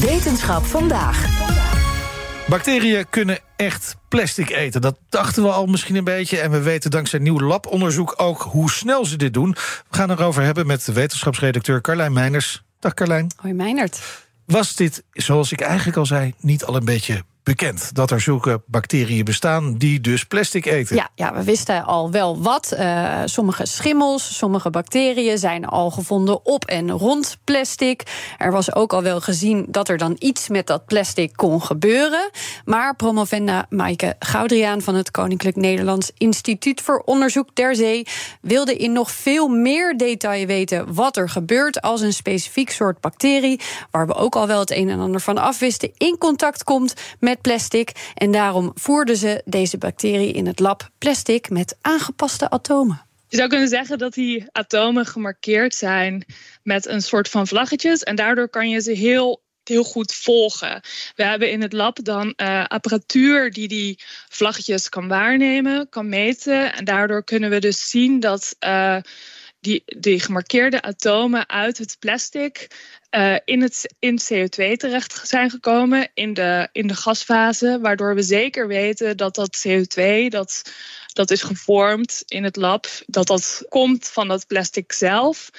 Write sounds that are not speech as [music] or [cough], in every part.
Wetenschap vandaag. Bacteriën kunnen echt plastic eten. Dat dachten we al misschien een beetje. En we weten dankzij nieuw labonderzoek ook hoe snel ze dit doen. We gaan erover hebben met wetenschapsredacteur Carlijn Meiners. Dag Carlijn. Hoi Meinert. Was dit, zoals ik eigenlijk al zei, niet al een beetje bekend dat er zulke bacteriën bestaan die dus plastic eten. Ja, ja we wisten al wel wat. Uh, sommige schimmels, sommige bacteriën zijn al gevonden op en rond plastic. Er was ook al wel gezien dat er dan iets met dat plastic kon gebeuren. Maar promovenda Maaike Goudriaan van het Koninklijk Nederlands Instituut voor Onderzoek ter Zee wilde in nog veel meer detail weten wat er gebeurt als een specifiek soort bacterie, waar we ook al wel het een en ander van afwisten, in contact komt met plastic. En daarom voerden ze deze bacterie in het lab plastic met aangepaste atomen. Je zou kunnen zeggen dat die atomen gemarkeerd zijn met een soort van vlaggetjes. En daardoor kan je ze heel, heel goed volgen. We hebben in het lab dan uh, apparatuur die die vlaggetjes kan waarnemen, kan meten. En daardoor kunnen we dus zien dat. Uh, die, die gemarkeerde atomen uit het plastic uh, in, het, in CO2 terecht zijn gekomen in de, in de gasfase, waardoor we zeker weten dat dat CO2 dat, dat is gevormd in het lab, dat dat komt van dat plastic zelf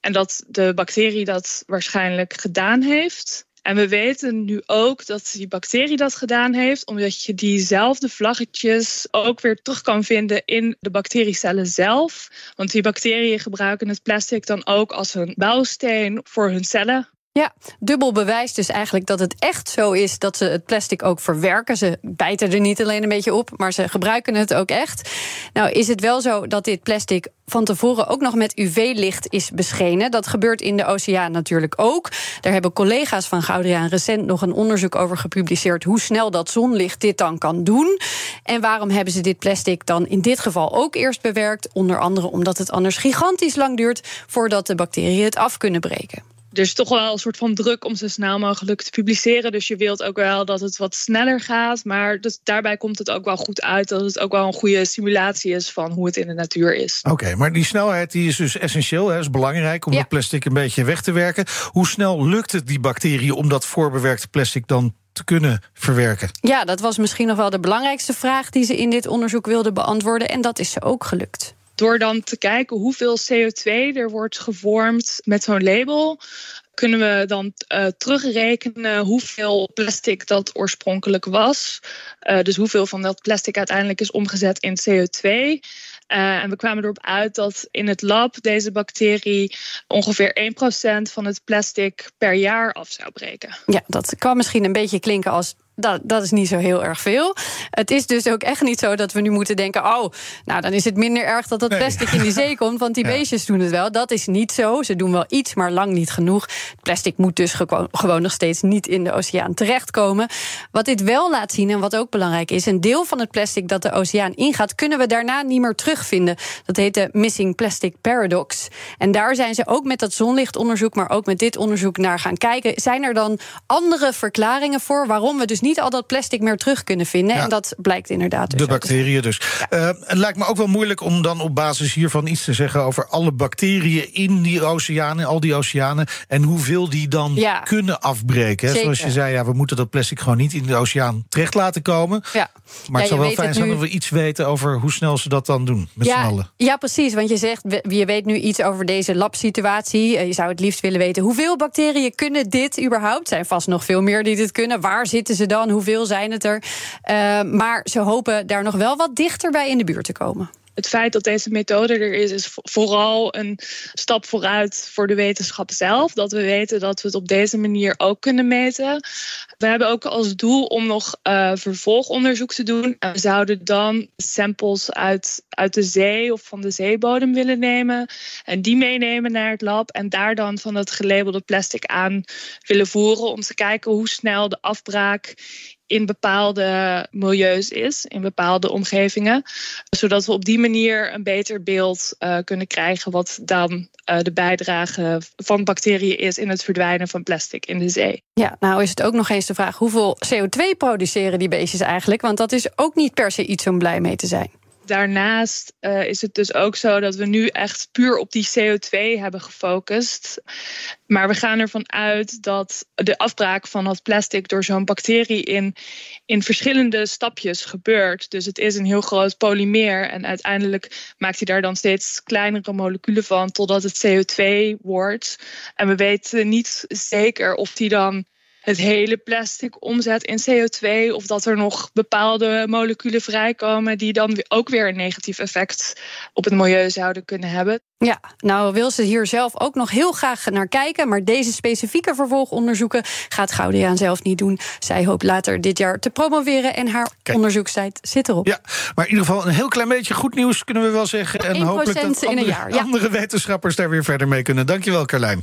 en dat de bacterie dat waarschijnlijk gedaan heeft. En we weten nu ook dat die bacterie dat gedaan heeft, omdat je diezelfde vlaggetjes ook weer terug kan vinden in de bacteriecellen zelf. Want die bacteriën gebruiken het plastic dan ook als een bouwsteen voor hun cellen. Ja, dubbel bewijs dus eigenlijk dat het echt zo is dat ze het plastic ook verwerken. Ze bijten er niet alleen een beetje op, maar ze gebruiken het ook echt. Nou is het wel zo dat dit plastic van tevoren ook nog met UV-licht is beschenen. Dat gebeurt in de oceaan natuurlijk ook. Daar hebben collega's van Goudriaan recent nog een onderzoek over gepubliceerd hoe snel dat zonlicht dit dan kan doen. En waarom hebben ze dit plastic dan in dit geval ook eerst bewerkt? Onder andere omdat het anders gigantisch lang duurt voordat de bacteriën het af kunnen breken er is toch wel een soort van druk om zo snel mogelijk te publiceren. Dus je wilt ook wel dat het wat sneller gaat. Maar dus daarbij komt het ook wel goed uit dat het ook wel een goede simulatie is van hoe het in de natuur is. Oké, maar die snelheid die is dus essentieel. Hè, is belangrijk om ja. dat plastic een beetje weg te werken. Hoe snel lukt het die bacteriën om dat voorbewerkte plastic dan te kunnen verwerken? Ja, dat was misschien nog wel de belangrijkste vraag die ze in dit onderzoek wilden beantwoorden. En dat is ze ook gelukt. Door dan te kijken hoeveel CO2 er wordt gevormd met zo'n label, kunnen we dan uh, terugrekenen hoeveel plastic dat oorspronkelijk was. Uh, dus hoeveel van dat plastic uiteindelijk is omgezet in CO2. Uh, eh, en we kwamen erop uit dat in het lab deze bacterie ongeveer 1% van het plastic per jaar af zou breken. Ja, dat kan misschien een beetje klinken als dat, dat is niet zo heel erg veel. Het is dus ook echt niet zo dat we nu moeten denken: oh, nou dan is het minder erg dat dat plastic in die zee [laughs] komt, want die beestjes doen het wel. Dat is niet zo. Ze doen wel iets, maar lang niet genoeg. Plastic moet dus gewoon nog steeds niet in de oceaan terechtkomen. Wat dit wel laat zien en wat ook belangrijk is: een deel van het plastic dat de oceaan ingaat, kunnen we daarna niet meer terugvinden. Dat heet de Missing Plastic Paradox. En daar zijn ze ook met dat zonlichtonderzoek, maar ook met dit onderzoek naar gaan kijken. Zijn er dan andere verklaringen voor waarom we dus niet niet al dat plastic meer terug kunnen vinden. En dat blijkt inderdaad. Dus de bacteriën dus. Uh, het lijkt me ook wel moeilijk om dan op basis hiervan iets te zeggen over alle bacteriën in die oceanen, al die oceanen. En hoeveel die dan kunnen afbreken. Zoals je zei, ja, we moeten dat plastic gewoon niet in de oceaan terecht laten komen. Ja. Maar het zou wel fijn zijn dat we iets weten over hoe snel ze dat dan doen. Met ja, z'n allen. Ja, precies. Want je zegt, je weet nu iets over deze labsituatie. Eh, je zou het liefst willen weten hoeveel bacteriën kunnen dit überhaupt. Er zijn vast nog veel meer die dit kunnen. Waar zitten ze dan? Hoeveel zijn het er? Uh, maar ze hopen daar nog wel wat dichter bij in de buurt te komen het feit dat deze methode er is, is vooral een stap vooruit voor de wetenschap zelf. Dat we weten dat we het op deze manier ook kunnen meten. We hebben ook als doel om nog uh, vervolgonderzoek te doen. En we zouden dan samples uit, uit de zee of van de zeebodem willen nemen. En die meenemen naar het lab. En daar dan van het gelabelde plastic aan willen voeren. Om te kijken hoe snel de afbraak in bepaalde milieus is, in bepaalde omgevingen. Zodat we op die manier een beter beeld uh, kunnen krijgen wat dan uh, de bijdrage van bacteriën is in het verdwijnen van plastic in de zee. Ja, nou is het ook nog eens de vraag hoeveel CO2 produceren die beestjes eigenlijk? Want dat is ook niet per se iets om blij mee te zijn. Daarnaast uh, is het dus ook zo dat we nu echt puur op die CO2 hebben gefocust. Maar we gaan ervan uit dat de afbraak van het plastic door zo'n bacterie in, in verschillende stapjes gebeurt. Dus het is een heel groot polymeer en uiteindelijk maakt hij daar dan steeds kleinere moleculen van totdat het CO2 wordt. En we weten niet zeker of die dan het hele plastic omzet in CO2 of dat er nog bepaalde moleculen vrijkomen die dan ook weer een negatief effect op het milieu zouden kunnen hebben. Ja, nou wil ze hier zelf ook nog heel graag naar kijken, maar deze specifieke vervolgonderzoeken gaat Gaudiaan zelf niet doen. Zij hoopt later dit jaar te promoveren en haar Kijk. onderzoekstijd zit erop. Ja, maar in ieder geval een heel klein beetje goed nieuws kunnen we wel zeggen. En hopelijk dat andere, in een jaar, ja. andere wetenschappers daar weer verder mee kunnen. Dankjewel, Carlijn.